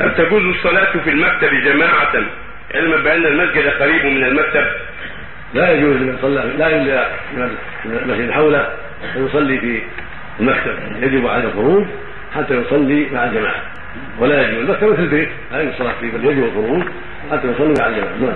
هل تجوز الصلاة في المكتب جماعة؟ علما بأن المسجد قريب من المكتب؟ لا يجوز لمن صلى لا إلا المسجد حوله ان يصلي في المكتب. يجب على الخروج حتى يصلي مع الجماعة. ولا يجوز. المكتب مثل البيت لا يجوز الصلاة فيه بل يجب الخروج حتى يصلي مع الجماعة. نعم.